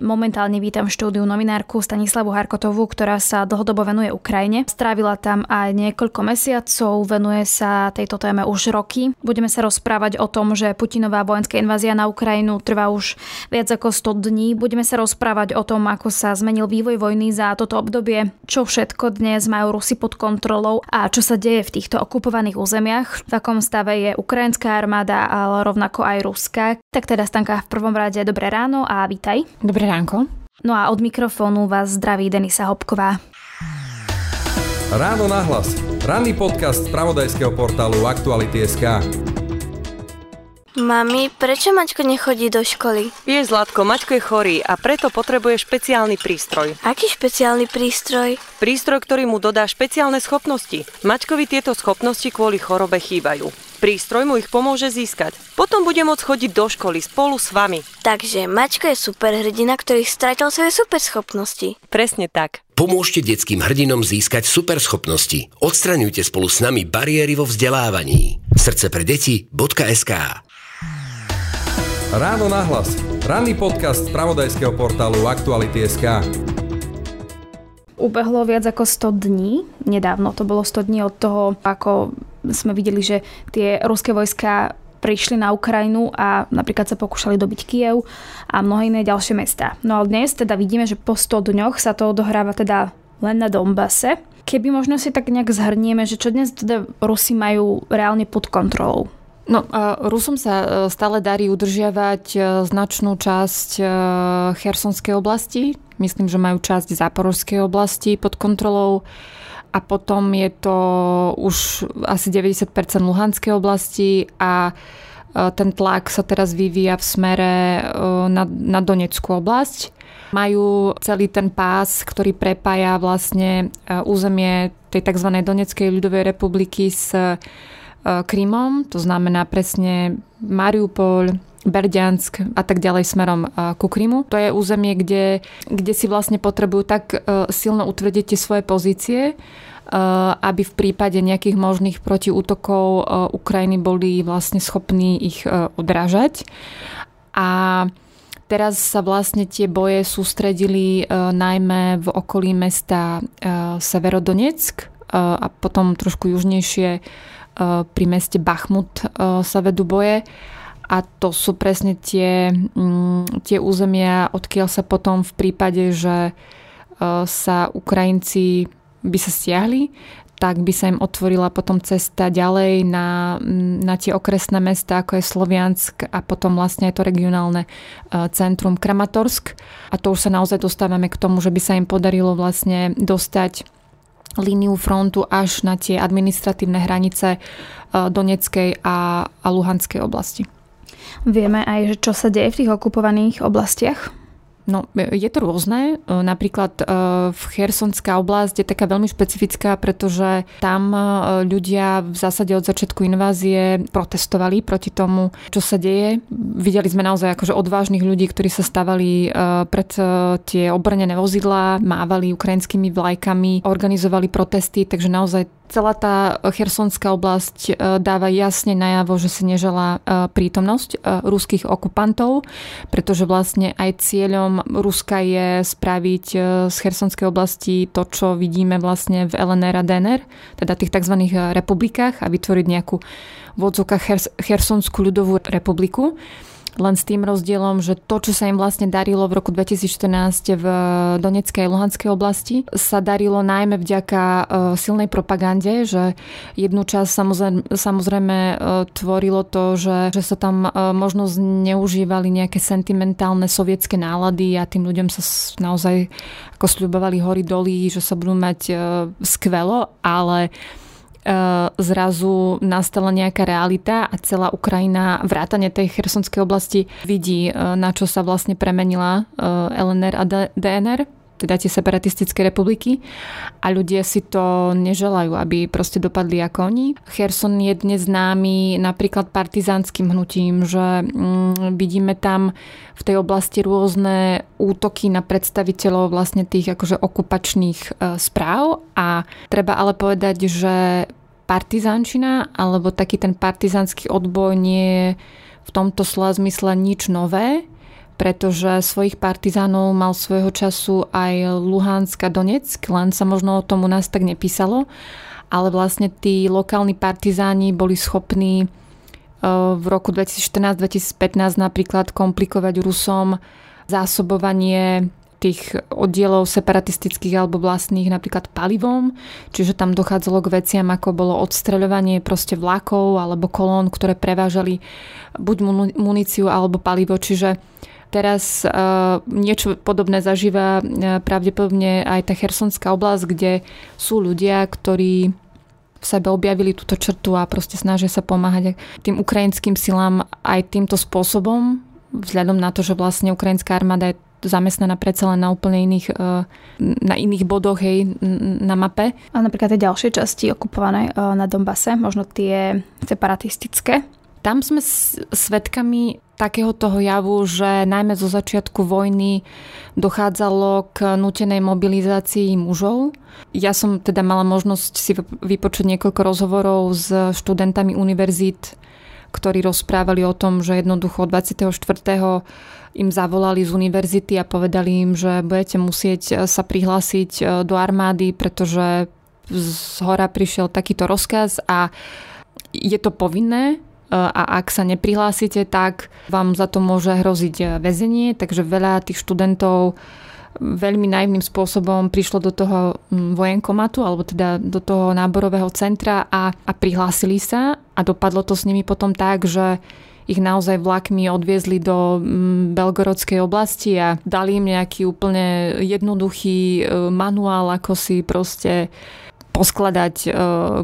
Momentálne vítam v štúdiu novinárku Stanislavu Harkotovú, ktorá sa dlhodobo venuje Ukrajine. Strávila tam aj niekoľko mesiacov, venuje sa tejto téme už roky. Budeme sa rozprávať o tom, že Putinová vojenská invázia na Ukrajinu trvá už viac ako 100 dní. Budeme sa rozprávať o tom, ako sa zmenil vývoj vojny za toto obdobie, čo všetko dnes majú Rusy pod kontrolou a čo sa deje v týchto okupovaných územiach, v akom stave je ukrajinská armáda, ale rovnako aj ruská. Tak teda Stanka v prvom rade dobré ráno a vítaj. Dobré Ránko. No a od mikrofónu vás zdraví Denisa Hopková. Ráno nahlas. Ranný podcast z pravodajského portálu Aktuality.sk. Mami, prečo Maťko nechodí do školy? Vieš, Zlatko, Maťko je chorý a preto potrebuje špeciálny prístroj. Aký špeciálny prístroj? Prístroj, ktorý mu dodá špeciálne schopnosti. Maťkovi tieto schopnosti kvôli chorobe chýbajú. Prístroj mu ich pomôže získať. Potom bude môcť chodiť do školy spolu s vami. Takže Maťko je superhrdina, ktorý stratil svoje superschopnosti. Presne tak. Pomôžte detským hrdinom získať superschopnosti. Odstraňujte spolu s nami bariéry vo vzdelávaní. Srdcepredeti.sk Ráno nahlas. Ranný podcast z pravodajského portálu Aktuality.sk. Ubehlo viac ako 100 dní, nedávno to bolo 100 dní od toho, ako sme videli, že tie ruské vojska prišli na Ukrajinu a napríklad sa pokúšali dobiť Kiev a mnohé iné ďalšie mesta. No ale dnes teda vidíme, že po 100 dňoch sa to odohráva teda len na Donbase. Keby možno si tak nejak zhrnieme, že čo dnes teda Rusi majú reálne pod kontrolou. No, Rusom sa stále darí udržiavať značnú časť Chersonskej oblasti. Myslím, že majú časť Záporovskej oblasti pod kontrolou a potom je to už asi 90% Luhanskej oblasti a ten tlak sa teraz vyvíja v smere na, na Donetskú oblasť. Majú celý ten pás, ktorý prepája vlastne územie tej tzv. Donetskej ľudovej republiky s E, Krymom, to znamená presne Mariupol, Berďansk a tak ďalej smerom e, ku Krymu. To je územie, kde, kde si vlastne potrebujú tak e, silno utvrdiť tie svoje pozície, aby v prípade nejakých možných protiútokov Ukrajiny boli vlastne schopní ich odrážať. A teraz sa vlastne tie boje sústredili najmä v okolí mesta Severodonetsk a potom trošku južnejšie pri meste Bachmut eh, sa vedú boje a to sú presne tie, mm, tie územia, odkiaľ sa potom v prípade, že eh, sa Ukrajinci by sa stiahli, tak by sa im otvorila potom cesta ďalej na, mm, na tie okresné mesta, ako je Sloviansk a potom vlastne aj to regionálne centrum Kramatorsk. A to už sa naozaj dostávame k tomu, že by sa im podarilo vlastne dostať líniu frontu až na tie administratívne hranice eh, Doneckej a, a Luhanskej oblasti. Vieme aj, čo sa deje v tých okupovaných oblastiach? No, je to rôzne. E, napríklad e, v Chersonská oblasť je taká veľmi špecifická, pretože tam e, ľudia v zásade od začiatku invázie protestovali proti tomu, čo sa deje. Videli sme naozaj akože odvážnych ľudí, ktorí sa stavali pred tie obrnené vozidlá, mávali ukrajinskými vlajkami, organizovali protesty, takže naozaj celá tá chersonská oblasť e, dáva jasne najavo, že si nežela e, prítomnosť e, ruských okupantov, pretože vlastne aj cieľom Ruska je spraviť z chersonskej oblasti to, čo vidíme vlastne v LNR a DNR, teda tých tzv. republikách a vytvoriť nejakú v odzokách Chersonskú ľudovú republiku len s tým rozdielom, že to, čo sa im vlastne darilo v roku 2014 v Doneckej a Luhanskej oblasti, sa darilo najmä vďaka e, silnej propagande, že jednu časť samozrejme, samozrejme e, tvorilo to, že, že sa tam e, možno zneužívali nejaké sentimentálne sovietské nálady a tým ľuďom sa naozaj ako sľubovali hory doly, že sa budú mať skvelo, ale E, zrazu nastala nejaká realita a celá Ukrajina, vrátane tej chersonskej oblasti, vidí, e, na čo sa vlastne premenila e, LNR a DNR teda tie separatistické republiky. A ľudia si to neželajú, aby proste dopadli ako oni. Kherson je dnes známy napríklad partizánskym hnutím, že mm, vidíme tam v tej oblasti rôzne útoky na predstaviteľov vlastne tých akože okupačných e, správ. A treba ale povedať, že partizánčina, alebo taký ten partizánsky odboj nie je v tomto slova zmysle nič nové, pretože svojich partizánov mal svojho času aj Luhansk a Donetsk, len sa možno o tom u nás tak nepísalo, ale vlastne tí lokálni partizáni boli schopní e, v roku 2014-2015 napríklad komplikovať Rusom zásobovanie tých oddielov separatistických alebo vlastných napríklad palivom, čiže tam dochádzalo k veciam ako bolo odstreľovanie proste vlakov alebo kolón, ktoré prevážali buď muníciu alebo palivo, čiže Teraz uh, niečo podobné zažíva uh, pravdepodobne aj tá Chersonská oblasť, kde sú ľudia, ktorí v sebe objavili túto črtu a proste snažia sa pomáhať tým ukrajinským silám aj týmto spôsobom, vzhľadom na to, že vlastne ukrajinská armáda je zamestnaná predsa len na úplne iných, e, na iných bodoch hej, na mape. A napríklad tie ďalšie časti okupované na Donbase, možno tie separatistické, tam sme svedkami takého toho javu, že najmä zo začiatku vojny dochádzalo k nutenej mobilizácii mužov. Ja som teda mala možnosť si vypočuť niekoľko rozhovorov s študentami univerzít, ktorí rozprávali o tom, že jednoducho 24 im zavolali z univerzity a povedali im, že budete musieť sa prihlásiť e, do armády, pretože z hora prišiel takýto rozkaz a je to povinné, a ak sa neprihlásite, tak vám za to môže hroziť eh, väzenie, takže veľa tých študentov veľmi naivným spôsobom prišlo do toho vojenkomatu alebo teda do toho náborového centra a, a prihlásili sa a dopadlo to s nimi potom tak, že ich naozaj vlakmi odviezli do Belgorodskej oblasti a dali im nejaký úplne jednoduchý eh, manuál, ako si proste poskladať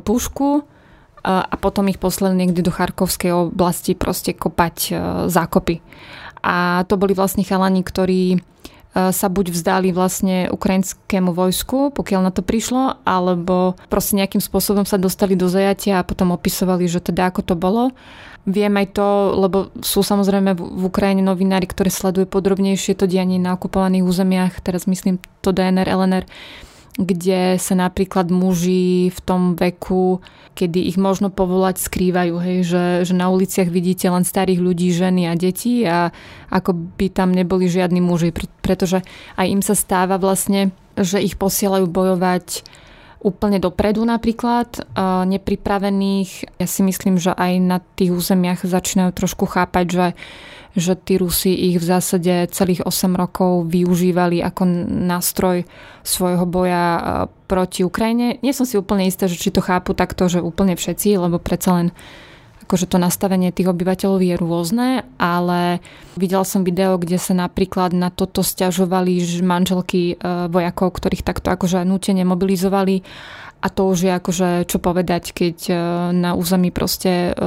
pušku a potom ich poslali niekde do Charkovskej oblasti proste kopať e, zákopy. A to boli vlastne chalani, ktorí e, sa buď vzdali vlastne ukrajinskému vojsku, pokiaľ na to prišlo, alebo proste nejakým spôsobom sa dostali do zajatia a potom opisovali, že teda ako to bolo. Viem aj to, lebo sú samozrejme v Ukrajine novinári, ktorí sledujú podrobnejšie to dianie na okupovaných územiach, teraz myslím to DNR, LNR, kde sa napríklad muži v tom veku, kedy ich možno povolať, skrývajú, hej, že, že na uliciach vidíte len starých ľudí, ženy a deti a ako by tam neboli žiadni muži, pretože aj im sa stáva vlastne, že ich posielajú bojovať úplne dopredu napríklad, nepripravených. Ja si myslím, že aj na tých územiach začínajú trošku chápať, že že tí Rusi ich v zásade celých 8 rokov využívali ako nástroj svojho boja e, proti Ukrajine. Nie som si úplne istá, že či to chápu takto, že úplne všetci, lebo predsa len akože to nastavenie tých obyvateľov je rôzne, ale videl som video, kde sa napríklad na toto stiažovali manželky e, vojakov, ktorých takto akože nutene mobilizovali a to už je akože čo povedať, keď e, na území proste e,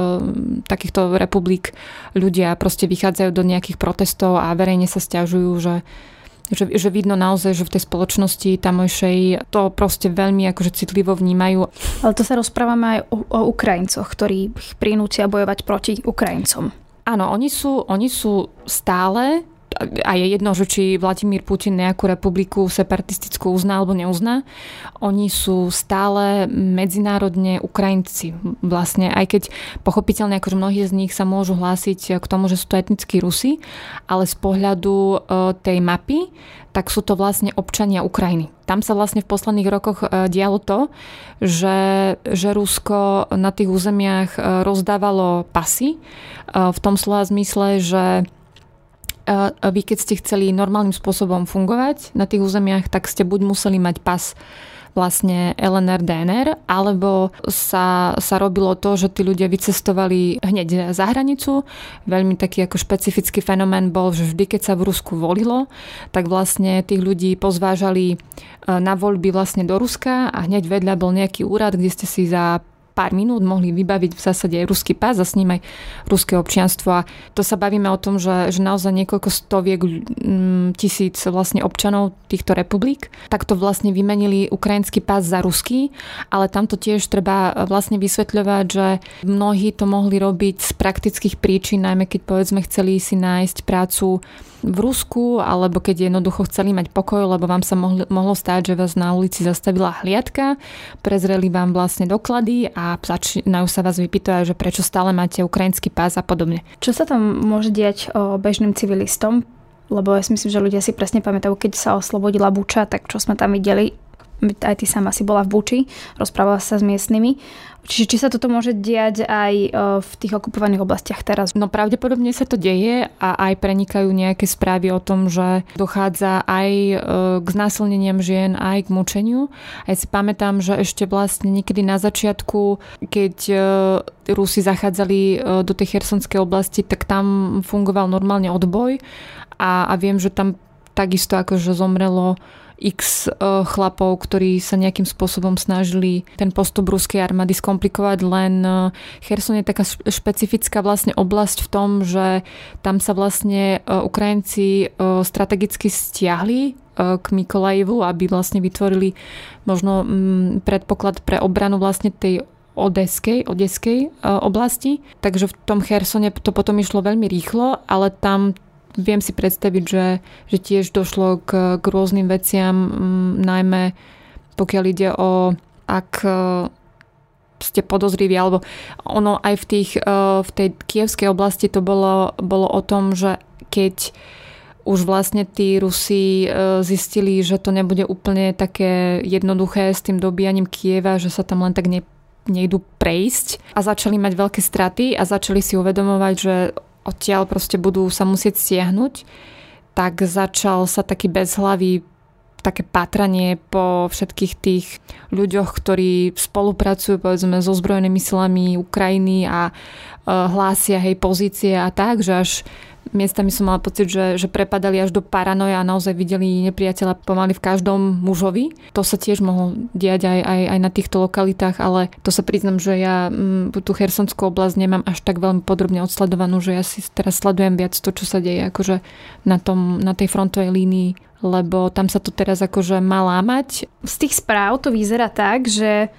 takýchto republik ľudia proste vychádzajú do nejakých protestov a verejne sa stiažujú, že že, že vidno naozaj, že v tej spoločnosti tamojšej to proste veľmi akože citlivo vnímajú. Ale to sa rozprávame aj o, o Ukrajincoch, ktorí ich prinútia bojovať proti Ukrajincom. Áno, oni sú, oni sú stále a je jedno, že či Vladimír Putin nejakú republiku separatistickú uzná alebo neuzná, oni sú stále medzinárodne Ukrajinci. Vlastne, aj keď pochopiteľne, akože mnohí z nich sa môžu hlásiť k tomu, že sú to etnickí Rusi, ale z pohľadu e, tej mapy, tak sú to vlastne občania Ukrajiny. Tam sa vlastne v posledných rokoch e, dialo to, že, že Rusko na tých územiach e, rozdávalo pasy v tom slova zmysle, že vy keď ste chceli normálnym spôsobom fungovať na tých územiach, tak ste buď museli mať pas vlastne LNR, DNR, alebo sa, sa robilo to, že tí ľudia vycestovali hneď za hranicu. Veľmi taký ako špecifický fenomén bol, že vždy, keď sa v Rusku volilo, tak vlastne tých ľudí pozvážali e, na voľby vlastne do Ruska a hneď vedľa bol nejaký úrad, kde ste si za pár minút mohli vybaviť v zásade aj ruský pás a s ním aj ruské občianstvo. A to sa bavíme o tom, že, že naozaj niekoľko stoviek mm, tisíc vlastne občanov týchto republik takto vlastne vymenili ukrajinský pás za ruský, ale tam to tiež treba vlastne vysvetľovať, že mnohí to mohli robiť z praktických príčin, najmä keď povedzme chceli si nájsť prácu v Rusku, alebo keď jednoducho chceli mať pokoj, lebo vám sa mohli, mohlo stáť, že vás na ulici zastavila hliadka, prezreli vám vlastne doklady a začínajú sa vás vypýtovať, že prečo stále máte ukrajinský pás a podobne. Čo sa tam môže diať o bežným civilistom? Lebo ja si myslím, že ľudia si presne pamätajú, keď sa oslobodila Buča, tak čo sme tam videli, aj ty sama si bola v Buči, rozprávala sa s miestnymi. Čiže či sa toto môže diať aj e, v tých okupovaných oblastiach teraz? No pravdepodobne sa to deje a aj prenikajú nejaké správy o tom, že dochádza aj e, k znásilneniam žien, aj k mučeniu. A si pamätám, že ešte vlastne niekedy na začiatku, keď e, Rusi zachádzali do tej chersonskej oblasti, tak tam fungoval normálne odboj a, a viem, že tam takisto akože zomrelo x e, chlapov, ktorí sa nejakým spôsobom snažili ten postup ruskej armády skomplikovať, len e, Cherson je taká špecifická vlastne oblasť v tom, že tam sa vlastne e, Ukrajinci strategicky stiahli k Mikolajevu, aby vlastne vytvorili možno mm, predpoklad pre obranu vlastne tej Odeskej, Odeskej oblasti. Takže v tom Chersone to potom išlo veľmi rýchlo, ale tam viem si predstaviť, že, že tiež došlo k, k rôznym veciam, mm, najmä pokiaľ ide o ak e, ste podozriví, alebo ono aj v, tých, e, v tej kievskej oblasti to bolo, bolo o tom, že keď už vlastne tí Rusi e, zistili, že to nebude úplne také jednoduché s tým dobíjaním Kieva, že sa tam len tak ne, nejdu prejsť a začali mať veľké straty a začali si uvedomovať, že odtiaľ proste budú sa musieť stiahnuť, tak začal sa taký bezhlavý také pátranie po všetkých tých ľuďoch, ktorí spolupracujú povedzme so zbrojenými silami Ukrajiny a e, hlásia hej pozície a tak, že až miestami som mala pocit, že, že prepadali až do paranoja a naozaj videli nepriateľa pomaly v každom mužovi. To sa tiež mohlo diať aj, aj, aj na týchto lokalitách, ale to sa priznam, že ja m, mm, tú Chersonskú oblasť nemám až tak veľmi podrobne odsledovanú, že ja si teraz sledujem viac to, čo sa deje akože na, tom, na tej frontovej línii lebo tam sa to teraz akože má lámať. Z tých správ to vyzerá tak, že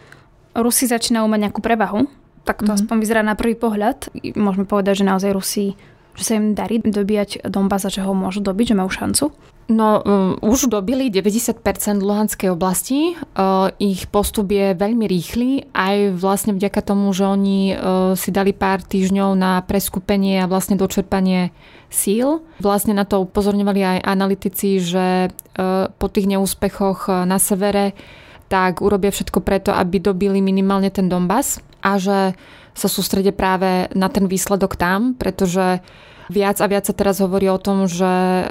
Rusi začínajú mať nejakú prevahu. Tak to mm-hmm. aspoň vyzerá na prvý pohľad. Môžeme povedať, že naozaj Rusi že sa im darí dobíjať Donbass a že ho môžu dobiť, že majú šancu? No, um, už dobili 90% Luhanskej oblasti. Uh, ich postup je veľmi rýchly, aj vlastne vďaka tomu, že oni uh, si dali pár týždňov na preskupenie a vlastne dočerpanie síl. Vlastne na to upozorňovali aj analytici, že uh, po tých neúspechoch na severe tak urobia všetko preto, aby dobili minimálne ten Donbass a že sa sústredia práve na ten výsledok tam, pretože Viac a viac sa teraz hovorí o tom, že e,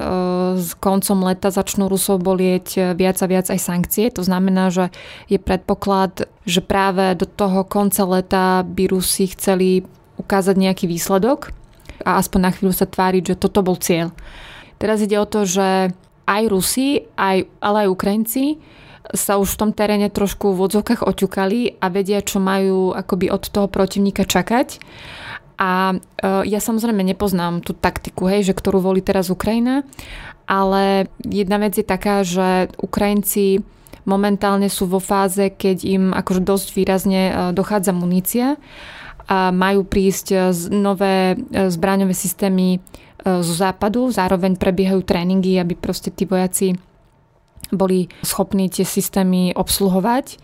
s koncom leta začnú Rusov bolieť viac a viac aj sankcie. To znamená, že je predpoklad, že práve do toho konca leta by Rusi chceli ukázať nejaký výsledok a aspoň na chvíľu sa tváriť, že toto bol cieľ. Teraz ide o to, že aj Rusi, aj, ale aj Ukrajinci sa už v tom teréne trošku v odzokách oťukali a vedia, čo majú akoby od toho protivníka čakať. A e, ja samozrejme nepoznám tú taktiku, hej, že ktorú volí teraz Ukrajina, ale jedna vec je taká, že Ukrajinci momentálne sú vo fáze, keď im akože dosť výrazne e, dochádza munícia a majú prísť e, nové zbraňové systémy zo západu, zároveň prebiehajú tréningy, aby proste tí vojaci boli schopní tie systémy obsluhovať.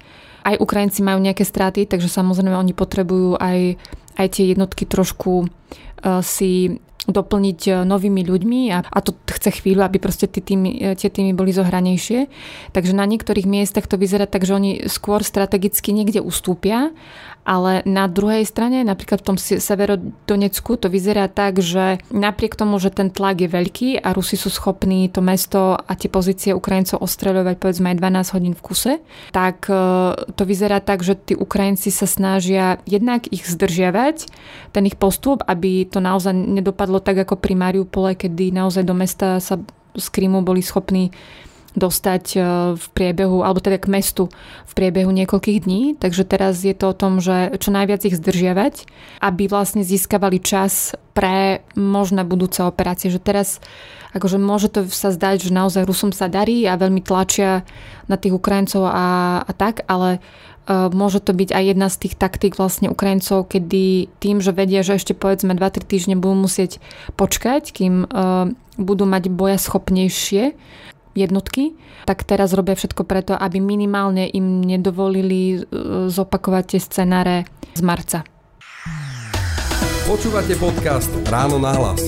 Aj Ukrajinci majú nejaké straty, takže samozrejme oni potrebujú aj, aj tie jednotky trošku uh, si doplniť e, novými ľuďmi a, a to chce chvíľu, aby proste tie týmy, e, tie týmy boli zohranejšie. Takže na niektorých miestach to vyzerá tak, že oni skôr strategicky niekde ustúpia ale na druhej strane, napríklad v tom severodonecku, to vyzerá tak, že napriek tomu, že ten tlak je veľký a Rusi sú schopní to mesto a tie pozície Ukrajincov ostreľovať povedzme aj 12 hodín v kuse, tak e, to vyzerá tak, že tí Ukrajinci sa snažia jednak ich zdržiavať, ten ich postup, aby to naozaj nedopadlo tak ako pri Mariupole, kedy naozaj do mesta sa z Krymu boli schopní dostať e, v priebehu, alebo teda k mestu v priebehu niekoľkých dní. Takže teraz je to o tom, že čo najviac ich zdržiavať, aby vlastne získavali čas pre možné budúce operácie. Že teraz akože môže to sa zdať, že naozaj Rusom sa darí a veľmi tlačia na tých Ukrajincov a, a tak, ale uh, môže to byť aj jedna z tých taktík vlastne Ukrajincov, kedy tým, že vedia, že ešte povedzme 2-3 týždne budú musieť počkať, kým uh, budú mať boja schopnejšie jednotky, tak teraz robia všetko preto, aby minimálne im nedovolili e, zopakovať tie scenáre z marca. Počúvate podcast Ráno na hlas.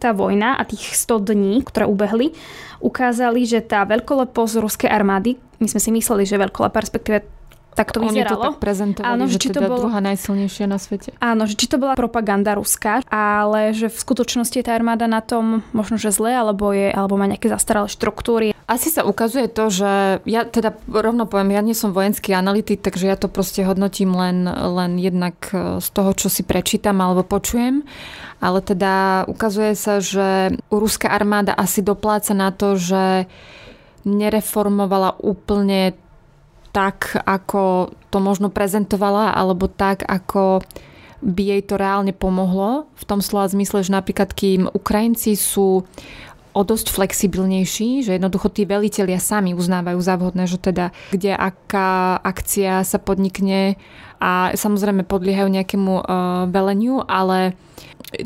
Tá vojna a tých 100 dní, ktoré ubehli, ukázali, že tá veľkoleposť ruskej armády, my sme si mysleli, že veľkolepá, respektíve tak to Oni vyzeralo. to tak prezentovali, Áno, že, že či teda to bolo... druhá najsilnejšia na svete. Áno, že či to bola propaganda ruská, ale že v skutočnosti je tá armáda na tom možno, že zle, alebo, je, alebo má nejaké zastaralé štruktúry. Asi sa ukazuje to, že ja teda rovno poviem, ja nie som vojenský analytik, takže ja to proste hodnotím len, len jednak e, z toho, čo si prečítam alebo počujem. Ale teda ukazuje sa, že ruská armáda asi dopláca na to, že nereformovala úplne tak, ako to možno prezentovala, alebo tak, ako by jej to reálne pomohlo. V tom slova zmysle, že napríklad kým Ukrajinci sú o dosť flexibilnejší, že jednoducho tí velitelia sami uznávajú za vhodné, že teda kde aká akcia sa podnikne a samozrejme podliehajú nejakému uh, veleniu, ale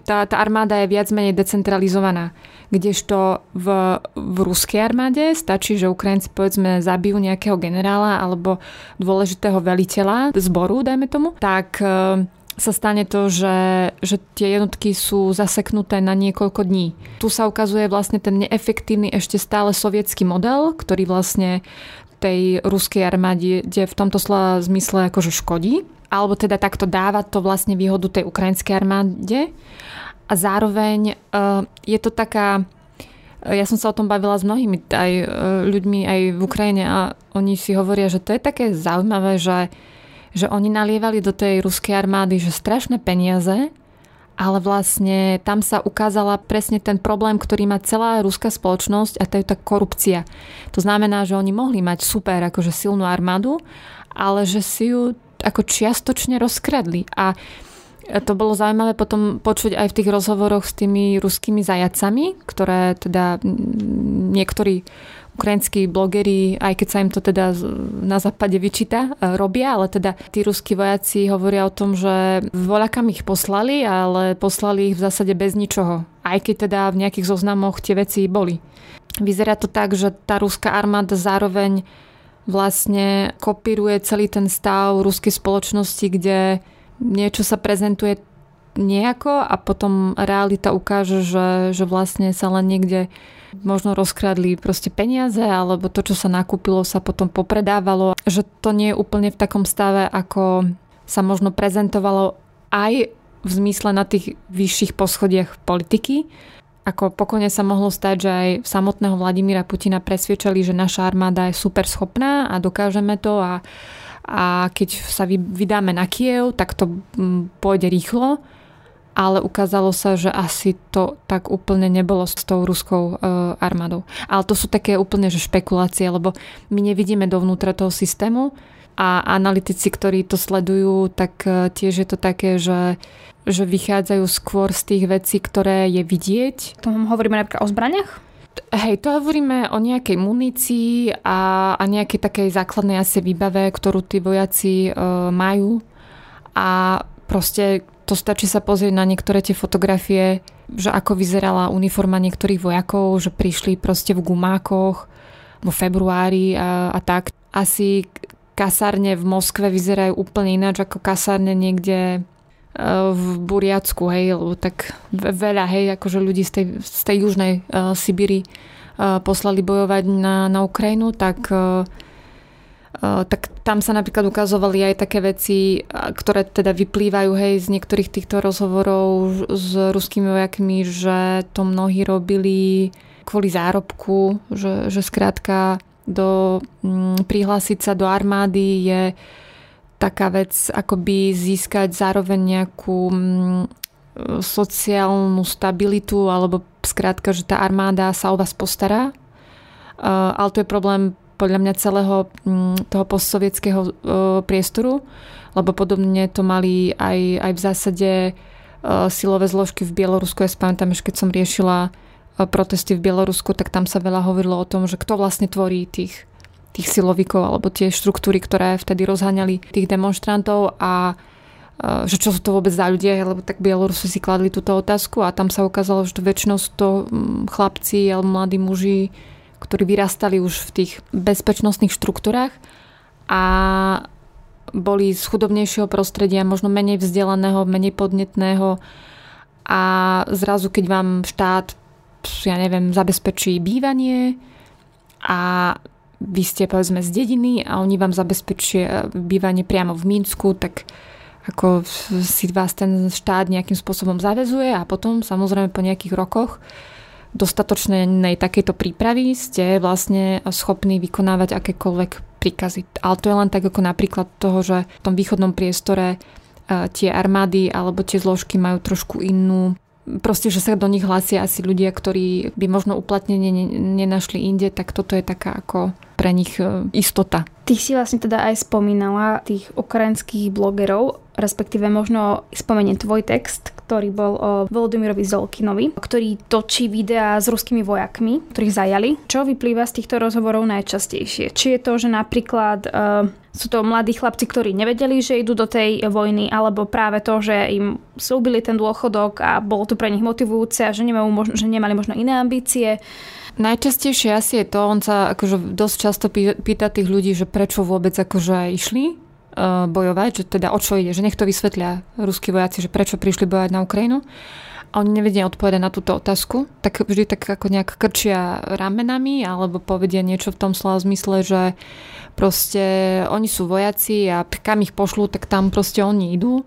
tá, tá armáda je viac menej decentralizovaná. Kdežto v, v ruskej armáde stačí, že Ukrajinci povedzme zabijú nejakého generála alebo dôležitého veliteľa zboru, dajme tomu, tak uh, sa stane to, že, že tie jednotky sú zaseknuté na niekoľko dní. Tu sa ukazuje vlastne ten neefektívny ešte stále sovietský model, ktorý vlastne tej ruskej armáde v tomto slova zmysle akože škodí. Alebo teda takto dáva to vlastne výhodu tej ukrajinskej armáde. A zároveň uh, je to taká ja som sa o tom bavila s mnohými aj ľuďmi aj v Ukrajine a oni si hovoria, že to je také zaujímavé, že že oni nalievali do tej ruskej armády, že strašné peniaze, ale vlastne tam sa ukázala presne ten problém, ktorý má celá ruská spoločnosť a to je tá korupcia. To znamená, že oni mohli mať super akože silnú armádu, ale že si ju ako čiastočne rozkradli. A to bolo zaujímavé potom počuť aj v tých rozhovoroch s tými ruskými zajacami, ktoré teda niektorí ukrajinskí blogeri, aj keď sa im to teda na západe vyčíta, e, robia, ale teda tí ruskí vojaci hovoria o tom, že voľakám ich poslali, ale poslali ich v zásade bez ničoho. Aj keď teda v nejakých zoznamoch tie veci boli. Vyzerá to tak, že tá ruská armáda zároveň vlastne kopíruje celý ten stav ruskej spoločnosti, kde niečo sa prezentuje nejako a potom realita ukáže, že, že vlastne sa len niekde možno rozkradli proste peniaze alebo to, čo sa nakúpilo, sa potom popredávalo. Že to nie je úplne v takom stave, ako sa možno prezentovalo aj v zmysle na tých vyšších poschodiach politiky. Ako pokojne sa mohlo stať, že aj samotného Vladimíra Putina presviečali, že naša armáda je super schopná a dokážeme to a, a keď sa vydáme na Kiev, tak to mm, pôjde rýchlo ale ukázalo sa, že asi to tak úplne nebolo s tou ruskou e, armádou. Ale to sú také úplne že špekulácie, lebo my nevidíme dovnútra toho systému a analytici, ktorí to sledujú, tak e, tiež je to také, že, že vychádzajú skôr z tých vecí, ktoré je vidieť. To hovoríme napríklad o zbraniach? Hej, to hovoríme o nejakej munícii a, a nejakej takej základnej asi výbave, ktorú tí vojaci e, majú. A proste to stačí sa pozrieť na niektoré tie fotografie, že ako vyzerala uniforma niektorých vojakov, že prišli proste v gumákoch vo februári a, a tak. Asi kasárne v Moskve vyzerajú úplne ináč ako kasárne niekde v Buriacku, hej, lebo tak veľa, hej, akože ľudí z tej, z tej južnej uh, Sibíry uh, poslali bojovať na, na Ukrajinu, tak uh, tak tam sa napríklad ukazovali aj také veci, ktoré teda vyplývajú hej, z niektorých týchto rozhovorov s ruskými vojakmi, že to mnohí robili kvôli zárobku, že, že skrátka do, m, prihlásiť sa do armády je taká vec, akoby získať zároveň nejakú m, sociálnu stabilitu alebo skrátka, že tá armáda sa o vás postará. Uh, ale to je problém podľa mňa celého mm, toho postsovietského e, priestoru, lebo podobne to mali aj, aj v zásade e, silové zložky v Bielorusku. Ja spamätám, keď som riešila e, protesty v Bielorusku, tak tam sa veľa hovorilo o tom, že kto vlastne tvorí tých, tých silovikov alebo tie štruktúry, ktoré vtedy rozháňali tých demonstrantov a že čo sú to vôbec za ľudia, lebo tak Bielorusi si kladli túto otázku a tam sa ukázalo, že väčšinou sú to mm, chlapci alebo mladí muži, ktorí vyrastali už v tých bezpečnostných štruktúrách a boli z chudobnejšieho prostredia, možno menej vzdelaného, menej podnetného a zrazu, keď vám štát, ja neviem, zabezpečí bývanie a vy ste povedzme z dediny a oni vám zabezpečia bývanie priamo v Mínsku, tak ako si vás ten štát nejakým spôsobom zavezuje a potom samozrejme po nejakých rokoch dostatočnej takejto prípravy ste vlastne schopní vykonávať akékoľvek príkazy. Ale to je len tak ako napríklad toho, že v tom východnom priestore e, tie armády alebo tie zložky majú trošku inú proste, že sa do nich hlásia asi ľudia, ktorí by možno uplatnenie nenašli inde, tak toto je taká ako pre nich e, istota. Ty si vlastne teda aj spomínala tých ukrajinských blogerov, respektíve možno spomeniem tvoj text, ktorý bol o Volodymyrovi Zolkinovi, ktorý točí videá s ruskými vojakmi, ktorých zajali. Čo vyplýva z týchto rozhovorov najčastejšie? Či je to, že napríklad uh, sú to mladí chlapci, ktorí nevedeli, že idú do tej vojny, alebo práve to, že im slúbili ten dôchodok a bolo to pre nich motivujúce a že, nemajú možno, že nemali možno iné ambície. Najčastejšie asi je to, on sa akože dosť často pýta tých ľudí, že prečo vôbec akože išli bojovať, že teda o čo ide, že nech to vysvetlia ruskí vojaci, že prečo prišli bojovať na Ukrajinu. A oni nevedia odpovedať na túto otázku, tak vždy tak ako nejak krčia ramenami alebo povedia niečo v tom slova zmysle, že proste oni sú vojaci a kam ich pošlú, tak tam proste oni idú.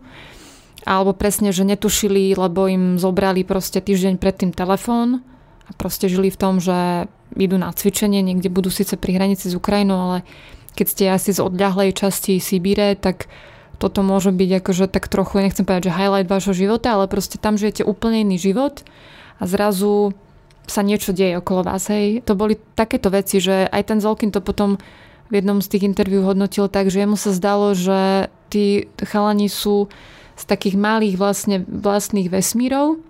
Alebo presne, že netušili, lebo im zobrali proste týždeň predtým telefón a proste žili v tom, že idú na cvičenie, niekde budú síce pri hranici s Ukrajinou, ale keď ste asi z odľahlej časti Sibíre, tak toto môže byť akože tak trochu, nechcem povedať, že highlight vášho života, ale proste tam žijete úplne iný život a zrazu sa niečo deje okolo vás. Hej. To boli takéto veci, že aj ten Zolkin to potom v jednom z tých interviú hodnotil tak, že jemu sa zdalo, že tí chalani sú z takých malých vlastne vlastných vesmírov,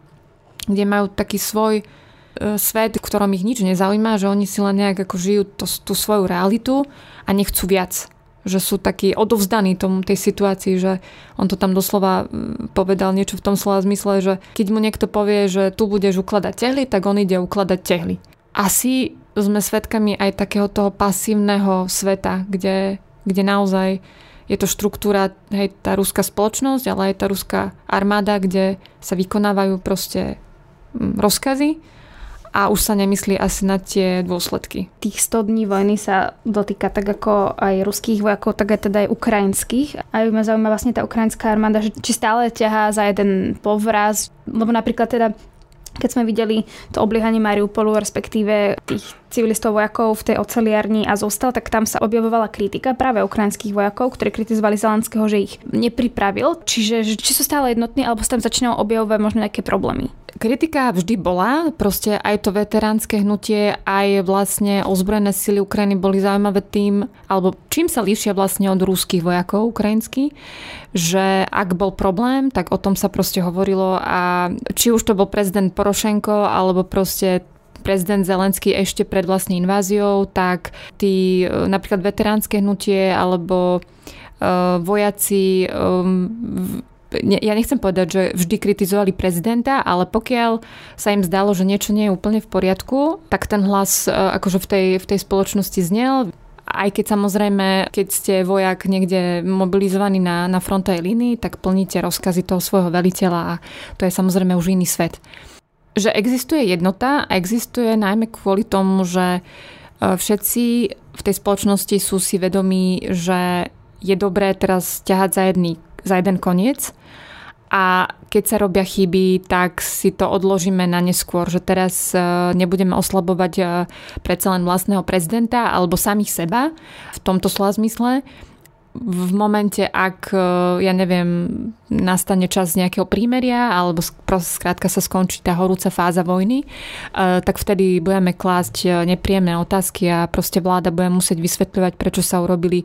kde majú taký svoj E, svet, v ktorom ich nič nezaujíma, že oni si len nejak ako žijú to, tú svoju realitu a nechcú viac. Že sú takí odovzdaní tomu tej situácii, že on to tam doslova povedal niečo v tom slova zmysle, že keď mu niekto povie, že tu budeš ukladať tehly, tak on ide ukladať tehly. Asi sme svedkami aj takého toho pasívneho sveta, kde, kde naozaj je to štruktúra, hej, tá ruská spoločnosť, ale aj tá ruská armáda, kde sa vykonávajú proste rozkazy a už sa nemyslí asi na tie dôsledky. Tých 100 dní vojny sa dotýka tak ako aj ruských vojakov, tak aj teda aj ukrajinských. A ma zaujíma vlastne tá ukrajinská armáda, že či stále ťahá za jeden povraz, lebo napríklad teda keď sme videli to obliehanie Mariupolu, respektíve tých civilistov vojakov v tej oceliarni a zostal, tak tam sa objavovala kritika práve ukrajinských vojakov, ktorí kritizovali Zelenského, že ich nepripravil. Čiže či sú stále jednotní, alebo sa tam začínajú objavovať možno nejaké problémy. Kritika vždy bola, proste aj to veteránske hnutie, aj vlastne ozbrojené sily Ukrajiny boli zaujímavé tým, alebo čím sa líšia vlastne od rúských vojakov ukrajinských, že ak bol problém, tak o tom sa proste hovorilo a či už to bol prezident Porošenko, alebo proste prezident Zelenský ešte pred vlastne inváziou, tak tí e, napríklad veteránske hnutie alebo uh, vojaci um, ja nechcem povedať, že vždy kritizovali prezidenta, ale pokiaľ sa im zdalo, že niečo nie je úplne v poriadku, tak ten hlas e, akože v tej, v tej spoločnosti znel. Aj keď samozrejme, keď ste vojak niekde mobilizovaný na, na frontovej línii, tak plníte rozkazy toho svojho veliteľa a to je samozrejme už iný svet. Že existuje jednota a existuje najmä kvôli tomu, že e, všetci v tej spoločnosti sú si vedomí, že je dobré teraz ťahať za jedný za jeden koniec a keď sa robia chyby, tak si to odložíme na neskôr, že teraz e, nebudeme oslabovať e, predsa len vlastného prezidenta alebo samých seba v tomto slova zmysle. V momente, ak, e, ja neviem, nastane čas nejakého prímeria alebo skrátka sa skončí tá horúca fáza vojny, tak vtedy budeme klásť nepríjemné otázky a proste vláda bude musieť vysvetľovať, prečo sa urobili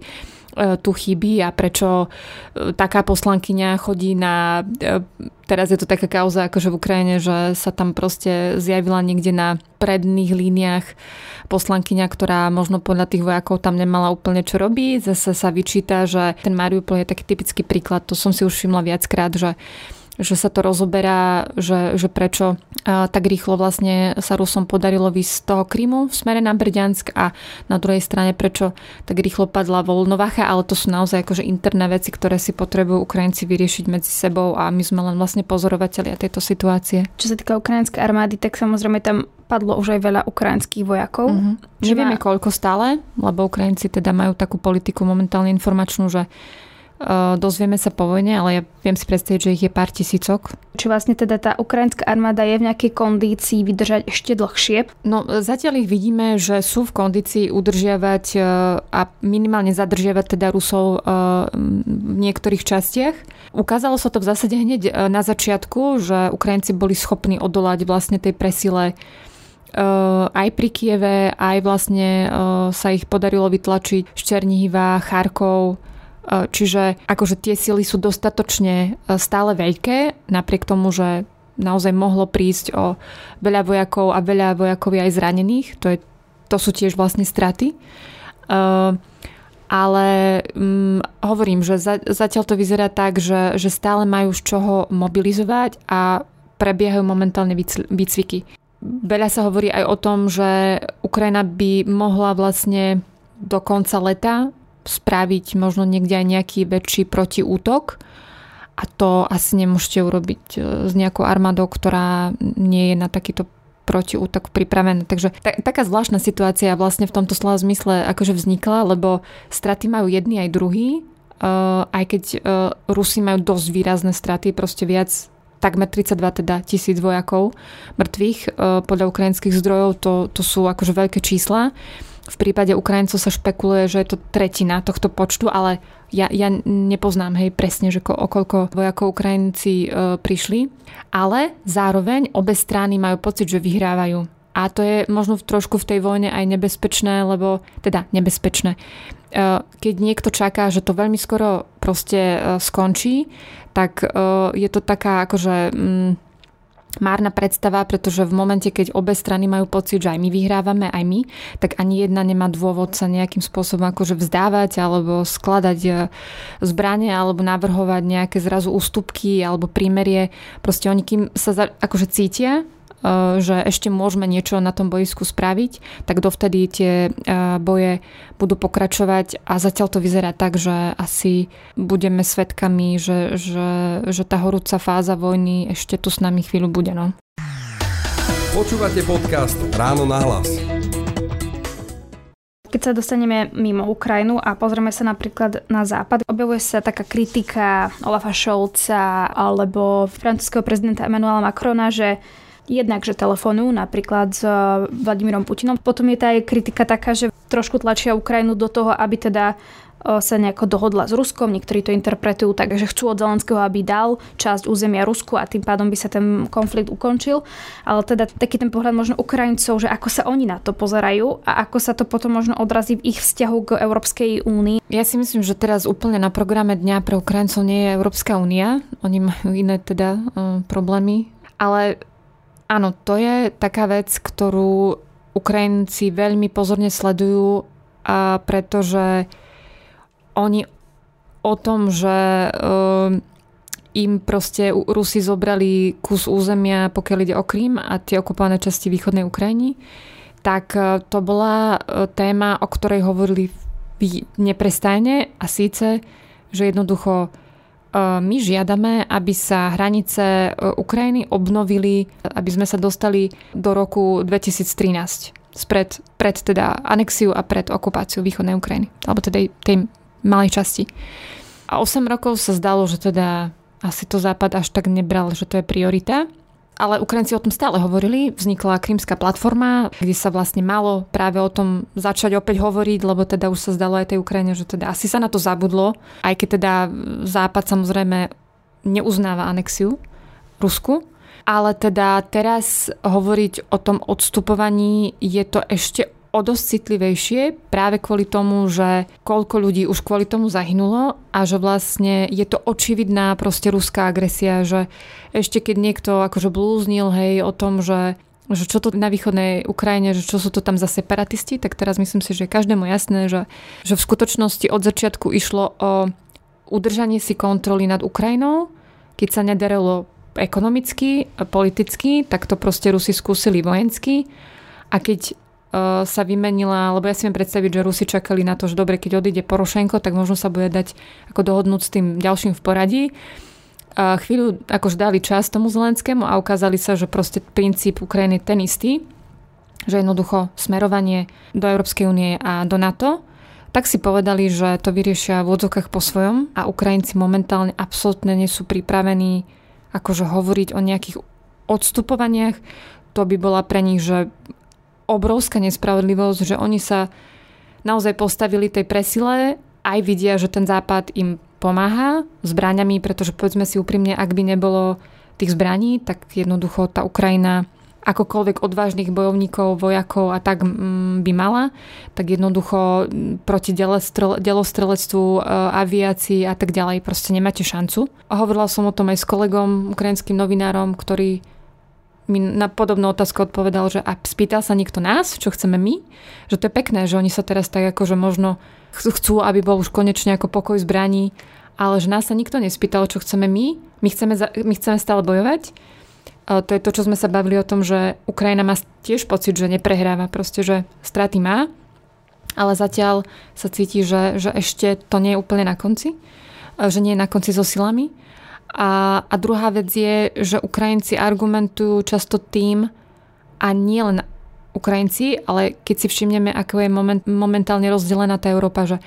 tu chybí a prečo taká poslankyňa chodí na... Teraz je to taká kauza akože v Ukrajine, že sa tam proste zjavila niekde na predných líniách poslankyňa, ktorá možno podľa tých vojakov tam nemala úplne čo robiť. Zase sa vyčíta, že ten Mariupol je taký typický príklad, to som si už všimla viackrát, že že sa to rozoberá, že, že prečo tak rýchlo vlastne sa Rusom podarilo vysť z toho Krymu v smere na Brďansk a na druhej strane prečo tak rýchlo padla Volnovacha, ale to sú naozaj akože interné veci, ktoré si potrebujú Ukrajinci vyriešiť medzi sebou a my sme len vlastne pozorovateľia tejto situácie. Čo sa týka ukrajinskej armády, tak samozrejme tam padlo už aj veľa ukrajinských vojakov. Mm-hmm. Nevieme má... koľko stále, lebo Ukrajinci teda majú takú politiku momentálne informačnú, že dozvieme sa po vojne, ale ja viem si predstaviť, že ich je pár tisícok. Či vlastne teda tá ukrajinská armáda je v nejakej kondícii vydržať ešte dlhšie? No zatiaľ ich vidíme, že sú v kondícii udržiavať eh, a minimálne zadržiavať teda Rusov eh, v niektorých častiach. Ukázalo sa to v zásade hneď na začiatku, že Ukrajinci boli schopní odolať vlastne tej presile aj pri Kieve, aj vlastne sa ich podarilo vytlačiť Ščernihiva, Charkov, E, čiže akože tie sily sú dostatočne e, stále veľké, napriek tomu, že naozaj mohlo prísť o veľa vojakov a veľa vojakov aj zranených. To, je, to sú tiež vlastne straty. Uh, ale um, hovorím, že za, zatiaľ to vyzerá tak, že, že stále majú z čoho mobilizovať a prebiehajú momentálne výcviky. Veľa sa hovorí aj o tom, že Ukrajina by mohla vlastne do konca leta spraviť možno niekde aj nejaký väčší protiútok a to asi nemôžete urobiť e, s nejakou armádou, ktorá nie je na takýto protiútok pripravená. Takže tak, taká zvláštna situácia vlastne v tomto slova zmysle akože vznikla, lebo straty majú jedni aj druhý, uh, aj keď uh, Rusi majú dosť výrazné straty, proste viac takmer 32 teda tisíc vojakov mŕtvych. Uh, podľa ukrajinských zdrojov to, to sú akože veľké čísla. V prípade Ukrajincov sa špekuluje, že je to tretina tohto počtu, ale ja, ja nepoznám hej presne, že ko, o koľko vojakov Ukrajinci e, prišli, ale zároveň obe strany majú pocit, že vyhrávajú. A to je možno trošku v tej vojne aj nebezpečné, lebo teda nebezpečné. E, keď niekto čaká, že to veľmi skoro proste e, skončí, tak e, je to taká akože... Mm, márna predstava, pretože v momente, keď obe strany majú pocit, že aj my vyhrávame, aj my, tak ani jedna nemá dôvod sa nejakým spôsobom akože vzdávať alebo skladať e, zbranie alebo navrhovať nejaké zrazu ústupky alebo prímerie. Proste oni kým sa akože cítia, že ešte môžeme niečo na tom boisku spraviť, tak dovtedy tie eh, boje budú pokračovať a zatiaľ to vyzerá tak, že asi budeme svetkami, že, že, že tá horúca fáza vojny ešte tu s nami chvíľu bude. No. Počúvate podcast Ráno na hlas. Keď sa dostaneme mimo Ukrajinu a pozrieme sa napríklad na západ, objavuje sa taká kritika Olafa Scholza alebo francúzského prezidenta Emmanuela Macrona, že Jednak, že telefonujú napríklad s eh, Vladimírom Putinom. Potom je tá aj kritika taká, že trošku tlačia Ukrajinu do toho, aby teda eh, sa nejako dohodla s Ruskom. Niektorí to interpretujú tak, že chcú od Zelenského, aby dal časť územia Rusku a tým pádom by sa ten konflikt ukončil. Ale teda taký ten pohľad možno Ukrajincov, že ako sa oni na to pozerajú a ako sa to potom možno odrazí v ich vzťahu k Európskej únii. Ja si myslím, že teraz úplne na programe dňa pre Ukrajincov nie je Európska únia. Oni majú iné teda uh, problémy. Ale Áno, to je taká vec, ktorú Ukrajinci veľmi pozorne sledujú, a pretože oni o tom, že uh, im proste Rusi zobrali kus územia, pokiaľ ide o Krím a tie okupované časti východnej Ukrajiny, tak uh, to bola uh, téma, o ktorej hovorili neprestajne a síce, že jednoducho my žiadame, aby sa hranice e, Ukrajiny obnovili, aby sme sa dostali do roku 2013 spred, pred teda anexiu a pred okupáciu východnej Ukrajiny, alebo teda tej malej časti. A 8 rokov sa zdalo, že teda asi to Západ až tak nebral, že to je priorita ale Ukrajinci o tom stále hovorili. Vznikla krímska platforma, kde sa vlastne malo práve o tom začať opäť hovoriť, lebo teda už sa zdalo aj tej Ukrajine, že teda asi sa na to zabudlo, aj keď teda Západ samozrejme neuznáva anexiu Rusku. Ale teda teraz hovoriť o tom odstupovaní je to ešte o dosť citlivejšie práve kvôli tomu, že koľko ľudí už kvôli tomu zahynulo a že vlastne je to očividná proste ruská agresia, že ešte keď niekto akože blúznil hej o tom, že že čo to na východnej Ukrajine, že čo sú to tam za separatisti, tak teraz myslím si, že je každému jasné, že, že v skutočnosti od začiatku išlo o udržanie si kontroly nad Ukrajinou, keď sa nedarilo ekonomicky, politicky, tak to proste Rusi skúsili vojensky. A keď sa vymenila, lebo ja si viem predstaviť, že Rusi čakali na to, že dobre, keď odíde Porošenko, tak možno sa bude dať ako dohodnúť s tým ďalším v poradí. A chvíľu akož dali čas tomu Zelenskému a ukázali sa, že proste princíp Ukrajiny je ten istý, že jednoducho smerovanie do Európskej únie a do NATO, tak si povedali, že to vyriešia v odzokách po svojom a Ukrajinci momentálne absolútne nie sú pripravení akože hovoriť o nejakých odstupovaniach, to by bola pre nich, že obrovská nespravodlivosť, že oni sa naozaj postavili tej presile, aj vidia, že ten západ im pomáha zbraňami, pretože povedzme si úprimne, ak by nebolo tých zbraní, tak jednoducho tá Ukrajina akokoľvek odvážnych bojovníkov, vojakov a tak mm, by mala, tak jednoducho mm, proti delostrelectvu, e, aviácii a tak ďalej proste nemáte šancu. A hovorila som o tom aj s kolegom, ukrajinským novinárom, ktorý mi na podobnú otázku odpovedal, že a spýtal sa niekto nás, čo chceme my, že to je pekné, že oni sa teraz tak ako, že možno chcú, aby bol už konečne ako pokoj zbraní, ale že nás sa nikto nespýtal, čo chceme my, my chceme, my chceme stále bojovať. To je to, čo sme sa bavili o tom, že Ukrajina má tiež pocit, že neprehráva, proste, že straty má, ale zatiaľ sa cíti, že, že ešte to nie je úplne na konci, že nie je na konci so silami. A, a druhá vec je, že Ukrajinci argumentujú často tým, a nie len Ukrajinci, ale keď si všimneme, ako je moment, momentálne rozdelená tá Európa, že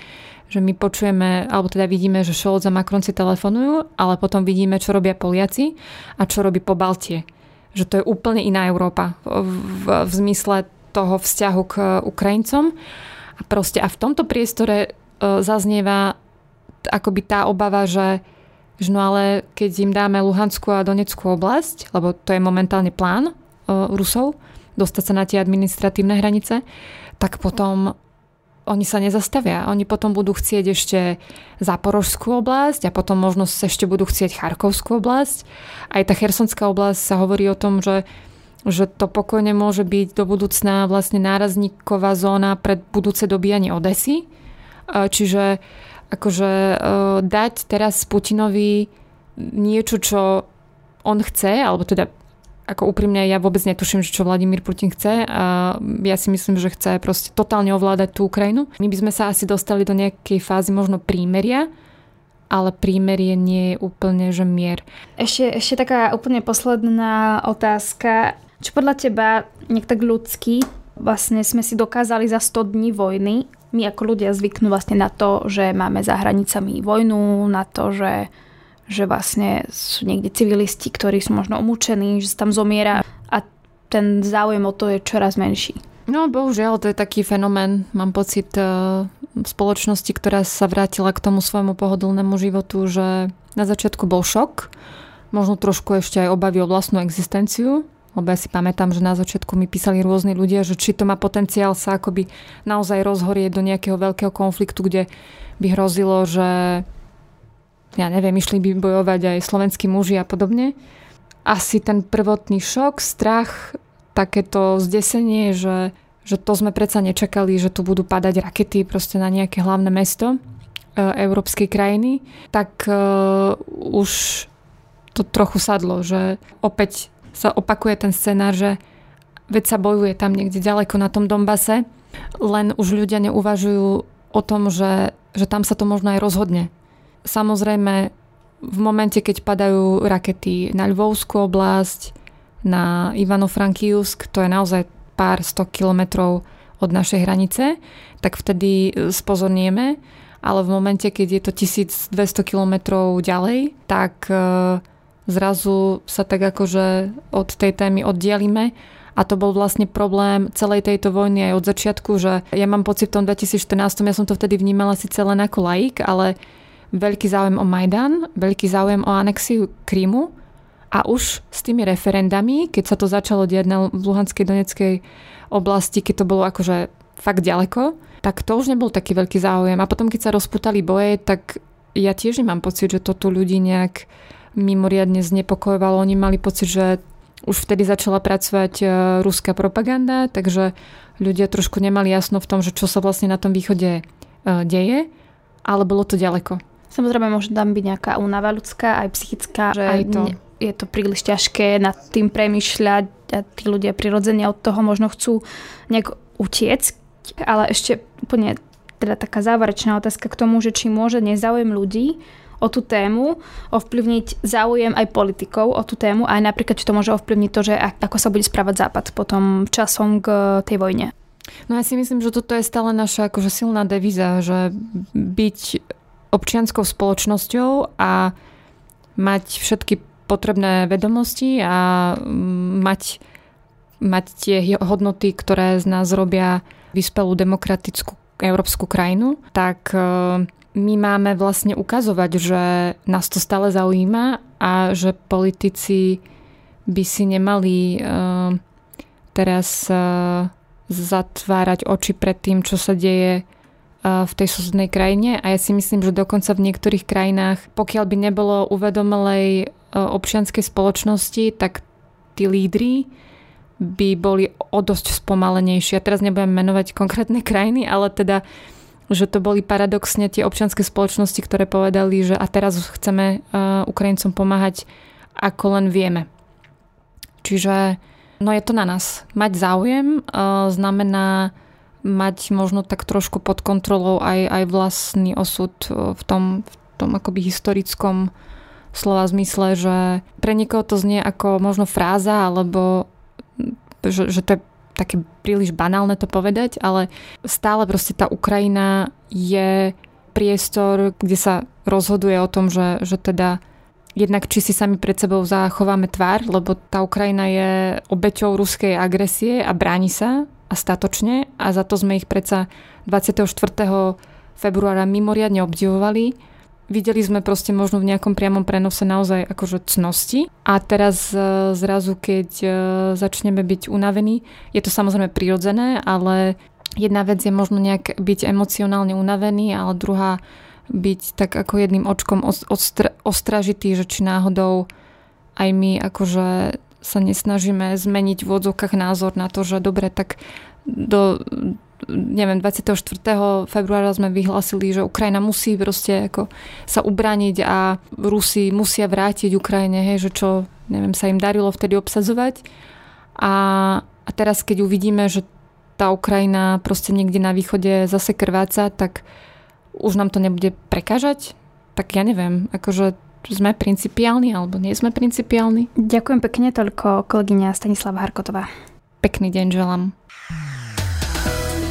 že my počujeme, alebo teda vidíme, že Scholz a Macron si telefonujú, ale potom vidíme, čo robia Poliaci a čo robí po Baltie. Že to je úplne iná Európa v, v, v zmysle toho vzťahu k Ukrajincom. A proste a v tomto priestore e, zaznieva akoby tá obava, že, no ale keď im dáme Luhanskú a Donetskú oblasť, lebo to je momentálne plán e, Rusov, dostať sa na tie administratívne hranice, tak potom oni sa nezastavia. Oni potom budú chcieť ešte Zaporožskú oblasť a potom možno ešte budú chcieť Charkovskú oblasť. Aj tá Chersonská oblasť sa hovorí o tom, že že to pokojne môže byť do budúcna vlastne nárazníková zóna pred budúce dobíjanie Odesy. Čiže akože e, dať teraz Putinovi niečo, čo on chce, alebo teda ako úprimne ja vôbec netuším, čo Vladimír Putin chce a ja si myslím, že chce proste totálne ovládať tú Ukrajinu. My by sme sa asi dostali do nejakej fázy možno prímeria, ale prímerie nie je úplne, že mier. Ešte, ešte taká úplne posledná otázka. Čo podľa teba, nejak tak ľudský, vlastne sme si dokázali za 100 dní vojny, my ako ľudia zvyknú vlastne na to, že máme za hranicami vojnu, na to, že že vlastne sú niekde civilisti, ktorí sú možno umúčení, že sa tam zomiera a ten záujem o to je čoraz menší. No bohužiaľ, to je taký fenomén, mám pocit, v spoločnosti, ktorá sa vrátila k tomu svojmu pohodlnému životu, že na začiatku bol šok, možno trošku ešte aj obavy o vlastnú existenciu, lebo ja si pamätám, že na začiatku mi písali rôzni ľudia, že či to má potenciál sa akoby naozaj rozhorieť do nejakého veľkého konfliktu, kde by hrozilo, že ja neviem, išli by bojovať aj slovenskí muži a podobne. Asi ten prvotný šok, strach, takéto zdesenie, že, že to sme predsa nečakali, že tu budú padať rakety proste na nejaké hlavné mesto e, európskej krajiny, tak uh, už to trochu sadlo, že opäť sa opakuje ten scenár, že veď sa bojuje tam niekde ďaleko na tom Dombase, len už ľudia neuvažujú o tom, že, že tam sa to možno aj rozhodne. Samozrejme, v momente, keď padajú rakety na Lvovskú oblasť, na Ivano-Frankiusk, to je naozaj pár sto kilometrov od našej hranice, tak vtedy spozornieme, ale v momente, keď je to 1200 kilometrov ďalej, tak e, zrazu sa tak akože od tej témy oddielime a to bol vlastne problém celej tejto vojny aj od začiatku, že ja mám pocit v tom 2014, ja som to vtedy vnímala síce len ako laik, ale veľký záujem o Majdan, veľký záujem o anexiu Krímu a už s tými referendami, keď sa to začalo diať na Luhanskej Doneckej oblasti, keď to bolo akože fakt ďaleko, tak to už nebol taký veľký záujem. A potom, keď sa rozputali boje, tak ja tiež nemám pocit, že to tu ľudí nejak mimoriadne znepokojovalo. Oni mali pocit, že už vtedy začala pracovať e, ruská propaganda, takže ľudia trošku nemali jasno v tom, že čo sa vlastne na tom východe e, deje, ale bolo to ďaleko. Samozrejme, môže tam byť nejaká únava ľudská, aj psychická, že aj to. je to príliš ťažké nad tým premyšľať a tí ľudia prirodzene od toho možno chcú nejak utiecť, ale ešte úplne teda taká záverečná otázka k tomu, že či môže nezáujem ľudí o tú tému ovplyvniť záujem aj politikov o tú tému, aj napríklad, či to môže ovplyvniť to, že ako sa bude správať Západ potom časom k tej vojne. No ja si myslím, že toto je stále naša akože silná devíza, že byť občianskou spoločnosťou a mať všetky potrebné vedomosti a mm, mať, mať tie hodnoty, ktoré z nás robia vyspelú demokratickú európsku krajinu, tak e, my máme vlastne ukazovať, že nás to stále zaujíma a že politici by si nemali uh, teraz uh, zatvárať oči pred tým, čo sa deje uh, v tej susednej krajine a ja si myslím, že dokonca v niektorých krajinách, pokiaľ by nebolo uvedomelej uh, občianskej spoločnosti, tak tí lídry by boli o dosť spomalenejšie. Ja teraz nebudem menovať konkrétne krajiny, ale teda uh, že to boli paradoxne tie občianske spoločnosti, ktoré povedali, že a teraz chceme uh, Ukrajincom pomáhať ako len vieme. Čiže no je to na nás. Mať záujem uh, znamená mať možno tak trošku pod kontrolou aj, aj vlastný osud v tom, v tom akoby historickom slova zmysle, že pre niekoho to znie ako možno fráza, alebo že, že to je také príliš banálne to povedať, ale stále proste tá Ukrajina je priestor, kde sa rozhoduje o tom, že, že teda jednak či si sami pred sebou zachováme tvár, lebo tá Ukrajina je obeťou ruskej agresie a bráni sa a statočne a za to sme ich predsa 24. februára mimoriadne obdivovali Videli sme proste možno v nejakom priamom prenose naozaj akože cnosti. A teraz e, zrazu, keď e, začneme byť unavení, je to samozrejme prirodzené, ale jedna vec je možno nejak byť emocionálne unavený, ale druhá byť tak ako jedným očkom ostra- ostražitý, že či náhodou aj my akože sa nesnažíme zmeniť v odzokách názor na to, že dobre, tak do neviem, 24. februára sme vyhlasili, že Ukrajina musí proste ako sa ubrániť a Rusi musia vrátiť Ukrajine, hej, že čo, neviem, sa im darilo vtedy obsadzovať. A, a teraz, keď uvidíme, že tá Ukrajina proste niekde na východe zase krváca, tak už nám to nebude prekážať? Tak ja neviem, akože sme principiálni alebo nie sme principiálni. Ďakujem pekne, toľko kolegyňa Stanislava Harkotová. Pekný deň želám.